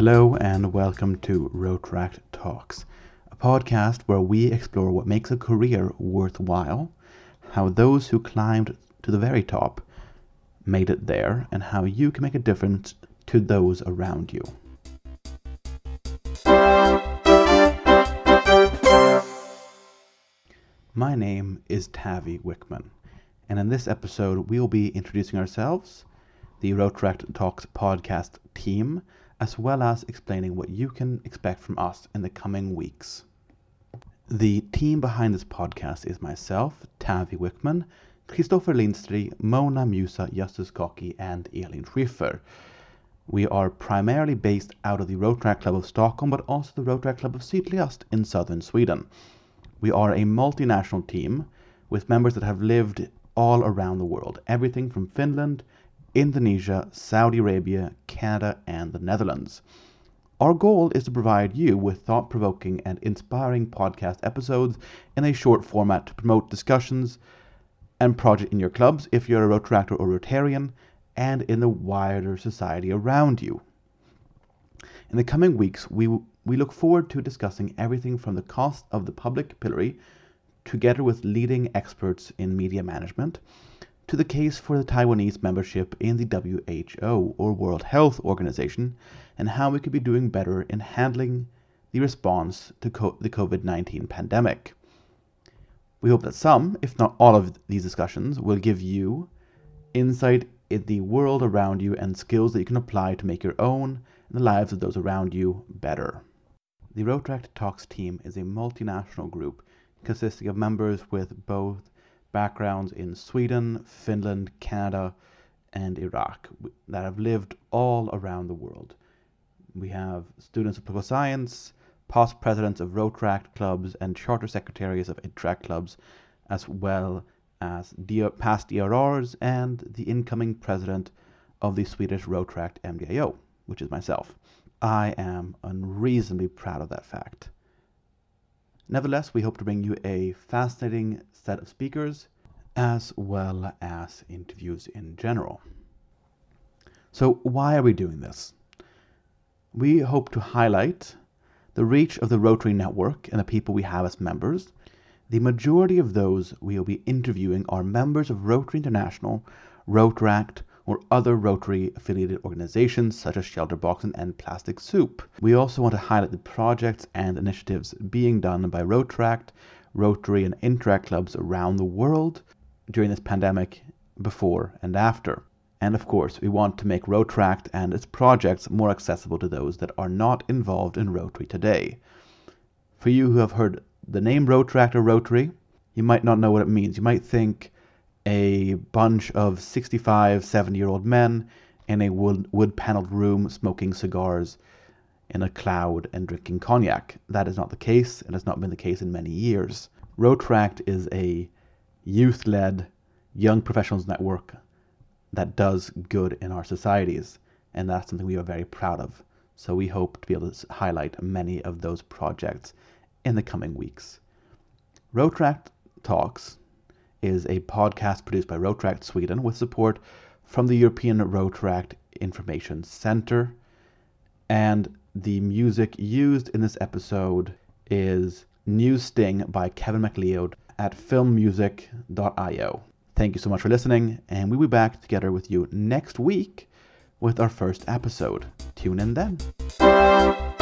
Hello and welcome to Rotaract Talks, a podcast where we explore what makes a career worthwhile, how those who climbed to the very top made it there, and how you can make a difference to those around you. My name is Tavi Wickman, and in this episode, we'll be introducing ourselves, the Rotaract Talks podcast team, as well as explaining what you can expect from us in the coming weeks. The team behind this podcast is myself, Tavi Wickman, Christopher Lindstri, Mona Musa, Justus Koki, and Elin Schiffer. We are primarily based out of the Rotaract Club of Stockholm, but also the Rotaract Club of Sydligast in southern Sweden. We are a multinational team with members that have lived all around the world, everything from Finland Indonesia, Saudi Arabia, Canada, and the Netherlands. Our goal is to provide you with thought provoking and inspiring podcast episodes in a short format to promote discussions and projects in your clubs if you're a Rotaractor or Rotarian, and in the wider society around you. In the coming weeks, we, we look forward to discussing everything from the cost of the public pillory, together with leading experts in media management, to the case for the Taiwanese membership in the WHO or World Health Organization and how we could be doing better in handling the response to co- the COVID 19 pandemic. We hope that some, if not all of these discussions, will give you insight in the world around you and skills that you can apply to make your own and the lives of those around you better. The Rotaract Talks team is a multinational group consisting of members with both backgrounds in Sweden, Finland, Canada, and Iraq that have lived all around the world. We have students of political science, past presidents of Rotaract clubs, and charter secretaries of Interact clubs, as well as past DRRs and the incoming president of the Swedish Rotaract MDIO, which is myself. I am unreasonably proud of that fact. Nevertheless, we hope to bring you a fascinating set of speakers as well as interviews in general. So, why are we doing this? We hope to highlight the reach of the Rotary Network and the people we have as members. The majority of those we will be interviewing are members of Rotary International, Rotaract, or other Rotary affiliated organizations such as Shelterboxen and Plastic Soup. We also want to highlight the projects and initiatives being done by Rotaract, Rotary, and Interact clubs around the world during this pandemic, before, and after. And of course, we want to make Rotaract and its projects more accessible to those that are not involved in Rotary today. For you who have heard the name Rotaract or Rotary, you might not know what it means. You might think a bunch of 65, 70 year old men in a wood, wood paneled room smoking cigars in a cloud and drinking cognac. That is not the case, and has not been the case in many years. Rotaract is a youth led young professionals network that does good in our societies, and that's something we are very proud of. So we hope to be able to highlight many of those projects in the coming weeks. Rotaract Talks is a podcast produced by Rotaract Sweden with support from the European Rotaract Information Center. And the music used in this episode is NewsSting by Kevin MacLeod at filmmusic.io. Thank you so much for listening, and we'll be back together with you next week with our first episode. Tune in then.